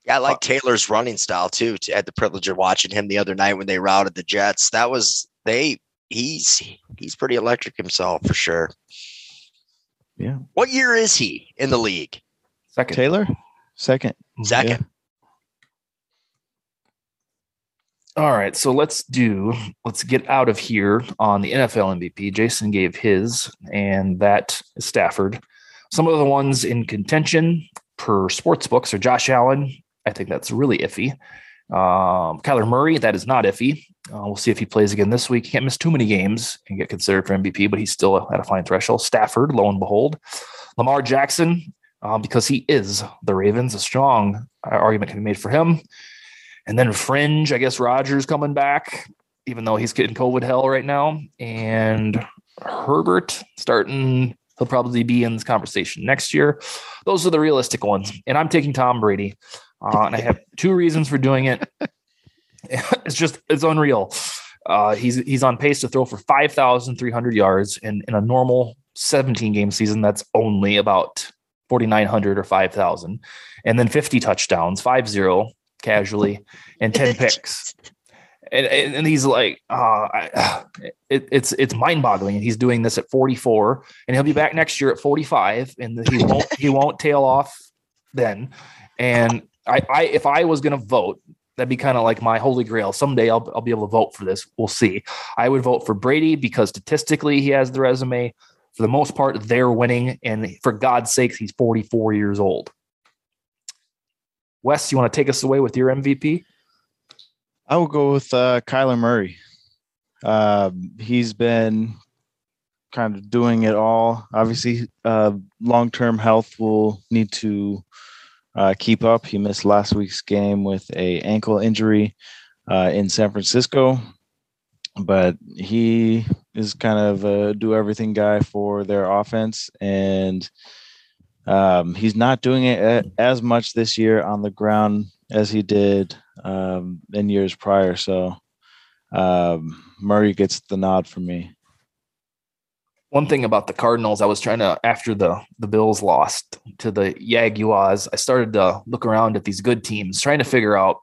Yeah, I like Taylor's running style too. I had the privilege of watching him the other night when they routed the Jets. That was they. He's he's pretty electric himself for sure. Yeah. What year is he in the league? Second. Taylor, second. Second. All right, so let's do let's get out of here on the NFL MVP. Jason gave his, and that is Stafford. Some of the ones in contention per sports books are Josh Allen. I think that's really iffy. Um, Kyler Murray, that is not iffy. Uh, we'll see if he plays again this week. He can't miss too many games and get considered for MVP, but he's still at a fine threshold. Stafford, lo and behold, Lamar Jackson, uh, because he is the Ravens, a strong uh, argument can be made for him. And then Fringe, I guess Rodgers coming back, even though he's getting COVID hell right now. And Herbert starting, he'll probably be in this conversation next year. Those are the realistic ones. And I'm taking Tom Brady. Uh, and I have two reasons for doing it. it's just, it's unreal. Uh, he's he's on pace to throw for 5,300 yards. And in a normal 17 game season, that's only about 4,900 or 5,000. And then 50 touchdowns, 5 0 casually and 10 picks. And, and, and he's like, uh, I, it, it's it's mind boggling. And he's doing this at 44, and he'll be back next year at 45, and he won't he won't tail off then. And I, I if I was going to vote, that'd be kind of like my holy grail. Someday I'll I'll be able to vote for this. We'll see. I would vote for Brady because statistically he has the resume. For the most part, they're winning, and for God's sakes, he's 44 years old. Wes, you want to take us away with your MVP? I will go with uh, Kyler Murray. Um, he's been kind of doing it all. Obviously, uh, long term health will need to uh, keep up. He missed last week's game with a ankle injury uh, in San Francisco, but he is kind of a do everything guy for their offense, and um, he's not doing it as much this year on the ground as he did um, in years prior. So um, Murray gets the nod from me. One thing about the Cardinals, I was trying to after the the Bills lost to the Jaguars, I started to look around at these good teams, trying to figure out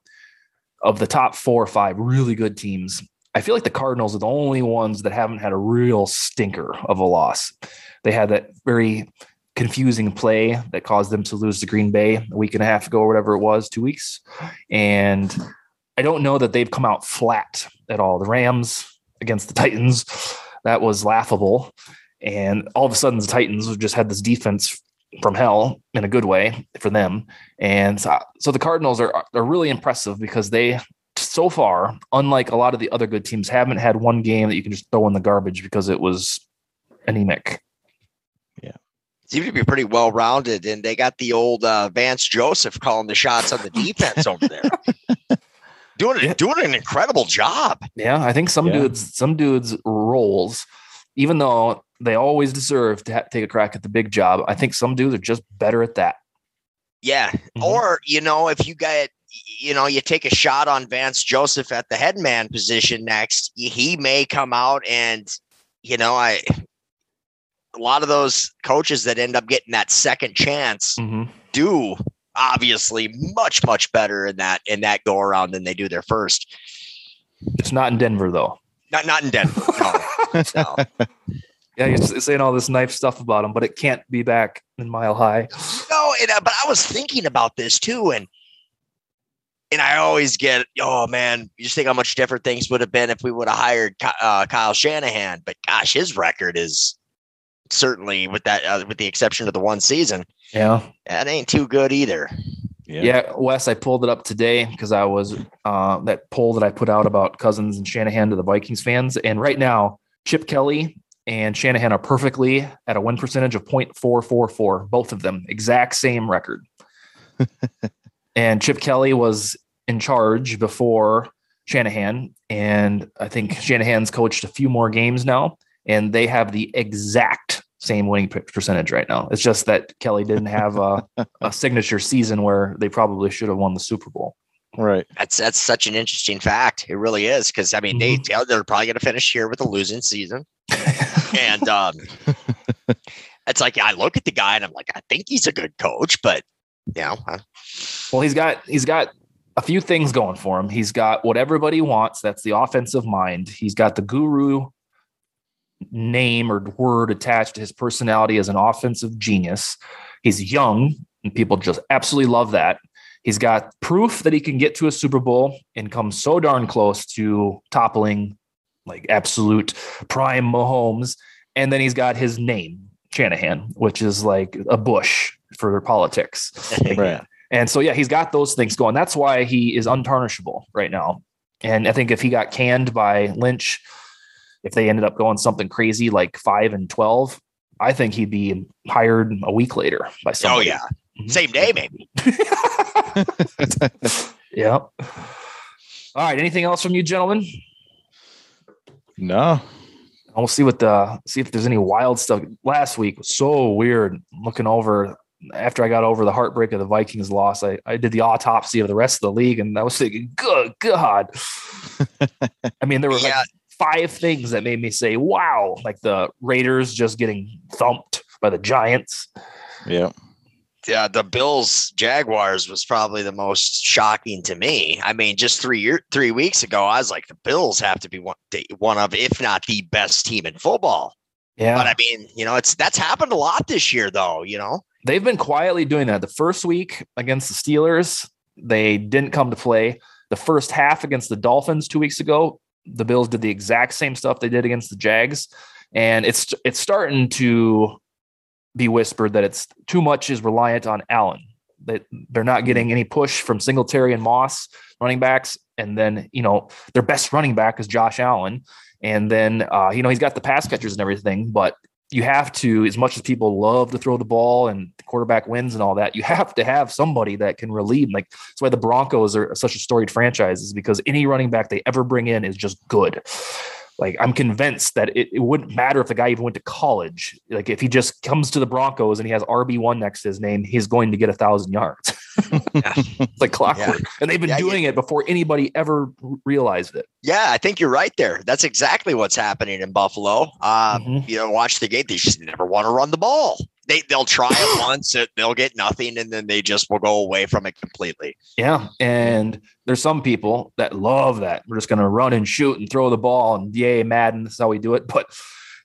of the top four or five really good teams. I feel like the Cardinals are the only ones that haven't had a real stinker of a loss. They had that very confusing play that caused them to lose to Green Bay a week and a half ago or whatever it was, two weeks. And I don't know that they've come out flat at all. The Rams against the Titans, that was laughable. And all of a sudden, the Titans just had this defense from hell in a good way for them. And so, so the Cardinals are, are really impressive because they, so far, unlike a lot of the other good teams, haven't had one game that you can just throw in the garbage because it was anemic. Seem to be pretty well rounded, and they got the old uh, Vance Joseph calling the shots on the defense over there. Doing Yeah. doing an incredible job. Yeah, I think some Yeah. dudes, some dudes roles, even though they always deserve to ha- take a crack at the big job. I think some dudes are just better at that. Yeah. Mhm. Or, you know, if you get, you know, you take a shot on Vance Joseph at the headman position next, he may come out and, you know, I, a lot of those coaches that end up getting that second chance Mm-hmm. do obviously much, much better in that, in that go around than they do their first. It's not in Denver though. Not, not in Denver. No, no. Yeah, you're saying all this knife stuff about him, but it can't be back in Mile High. No, and, uh, but I was thinking about this too, and and I always get, oh man, you just think how much different things would have been if we would have hired uh, Kyle Shanahan. But gosh, his record is certainly, with that, uh, with the exception of the one season, Yeah. that ain't too good either. Yeah, Wes, I pulled it up today because I was uh, that poll that I put out about Cousins and Shanahan to the Vikings fans, and right now Chip Kelly and Shanahan are perfectly at a win percentage of 0.444, both of them exact same record. and Chip Kelly was in charge before Shanahan, and I think Shanahan's coached a few more games now, and they have the exact same winning percentage right now. It's just that Kelly didn't have a, a signature season where they probably should have won the Super Bowl. Right. That's that's such an interesting fact. It really is because I mean they they're probably going to finish here with a losing season, and um, it's like I look at the guy and I'm like I think he's a good coach, but you know, Well, he's got he's got a few things going for him. He's got what everybody wants. That's the offensive mind. He's got the guru name or word attached to his personality as an offensive genius. He's young, and people just absolutely love that. He's got proof that he can get to a Super Bowl and come so darn close to toppling like absolute prime Mahomes. And then he's got his name, Shanahan, which is like a bush for politics. Right. And so, yeah, he's got those things going. That's why he is untarnishable right now. And I think if he got canned by Lynch, if they ended up going something crazy like five and 12, I think he'd be hired a week later by oh somebody. yeah, Mhm. same day maybe. yep. All right. Anything else from you, gentlemen? No. And we'll see what the see if there's any wild stuff. Last week was so weird. Looking over after I got over the heartbreak of the Vikings loss, I, I did the autopsy of the rest of the league, and I was thinking, good God. I mean, there were Yeah. like five things that made me say, wow, like the Raiders just getting thumped by the Giants. Yeah. yeah, the Bills Jaguars was probably the most shocking to me. I mean, just three year three weeks ago, I was like, the Bills have to be one one of, if not the best team in football. Yeah. But I mean, you know, it's that's happened a lot this year, though. You know, they've been quietly doing that. The first week against the Steelers, they didn't come to play. The first half against the Dolphins two weeks ago, the Bills did the exact same stuff they did against the Jags, and it's it's starting to be whispered that it's too much is reliant on Allen. That they're not getting any push from Singletary and Moss running backs, and then you know their best running back is Josh Allen, and then uh, you know he's got the pass catchers and everything, but you have to, as much as people love to throw the ball and the quarterback wins and all that, you have to have somebody that can relieve. Like that's why the Broncos are such a storied franchise, is because any running back they ever bring in is just good. Like I'm convinced that it, it wouldn't matter if the guy even went to college. Like if he just comes to the Broncos and he has RB one next to his name, he's going to get a thousand yards. it's like clockwork, and they've been Yeah, doing it before anybody ever realized it. yeah, I think you're right there. That's exactly what's happening in Buffalo. Um, Mhm. You know, watch the game; they just never want to run the ball. They they'll try it once, it, they'll get nothing, and then they just will go away from it completely. Yeah. And there's some people that love that. We're just going to run and shoot and throw the ball and yay, Madden. That's how we do it. But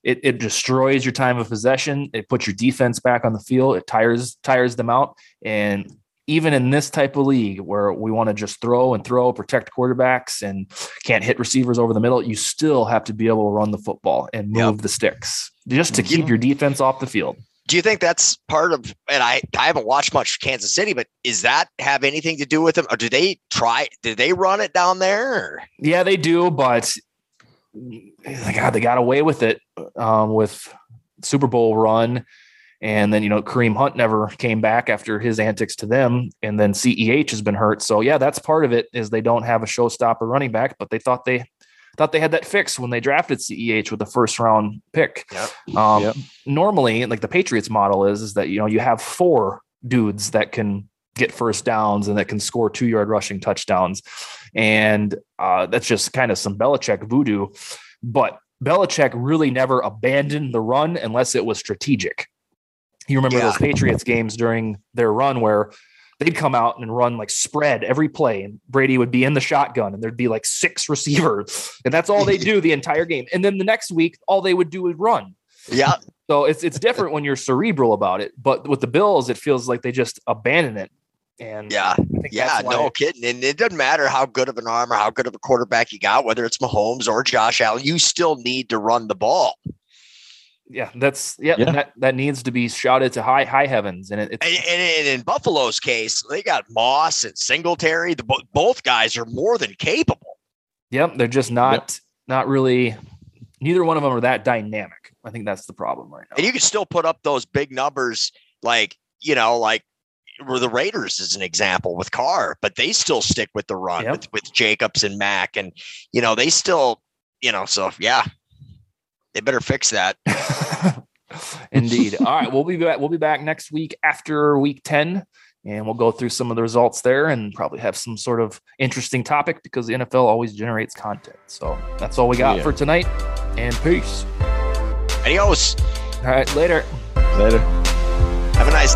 it, it destroys your time of possession. It puts your defense back on the field. It tires, tires them out. And even in this type of league where we want to just throw and throw, protect quarterbacks and can't hit receivers over the middle, you still have to be able to run the football and move Yep. the sticks just to keep your defense off the field. Do you think that's part of? And I I haven't watched much Kansas City, but is that have anything to do with them, or do they try? Did they run it down there? Or? Yeah, they do, but God, they got away with it um, with Super Bowl run, and then you know Kareem Hunt never came back after his antics to them, and then Ceh has been hurt. So yeah, that's part of it is they don't have a showstopper running back, but they thought they thought they had that fixed when they drafted CEH with the first round pick. Yep. Um, Yep. Normally, like the Patriots model is, is that you know you have four dudes that can get first downs and that can score two yard rushing touchdowns, and uh, that's just kind of some Belichick voodoo. But Belichick really never abandoned the run unless it was strategic. You remember Yeah. those Patriots games during their run where they'd come out and run like spread every play, and Brady would be in the shotgun, and there'd be like six receivers, and that's all they do the entire game. And then the next week, all they would do is run. Yeah. So it's it's different when you're cerebral about it, but with the Bills, it feels like they just abandon it. And Yeah. Yeah, no kidding. And it doesn't matter how good of an arm or how good of a quarterback you got, whether it's Mahomes or Josh Allen, you still need to run the ball. Yeah, that's yeah, Yeah. That, that needs to be shouted to high high heavens, and it, it's And, and, and in Buffalo's case, they got Moss and Singletary. The, both guys are more than capable. Yep, they're just not not really. Neither one of them are that dynamic. I think that's the problem right now. And you can still put up those big numbers, like, you know, like were the Raiders as an example with Carr, but they still stick with the run Yep. with, with Jacobs and Mack. And, you know, they still, you know, so yeah, they better fix that. Indeed. All right, we'll be back. We'll be back next week after week ten, and we'll go through some of the results there, and probably have some sort of interesting topic because the NFL always generates content. So that's all we got Yeah. for tonight, and peace. Adios. All right, later. Later. Have a nice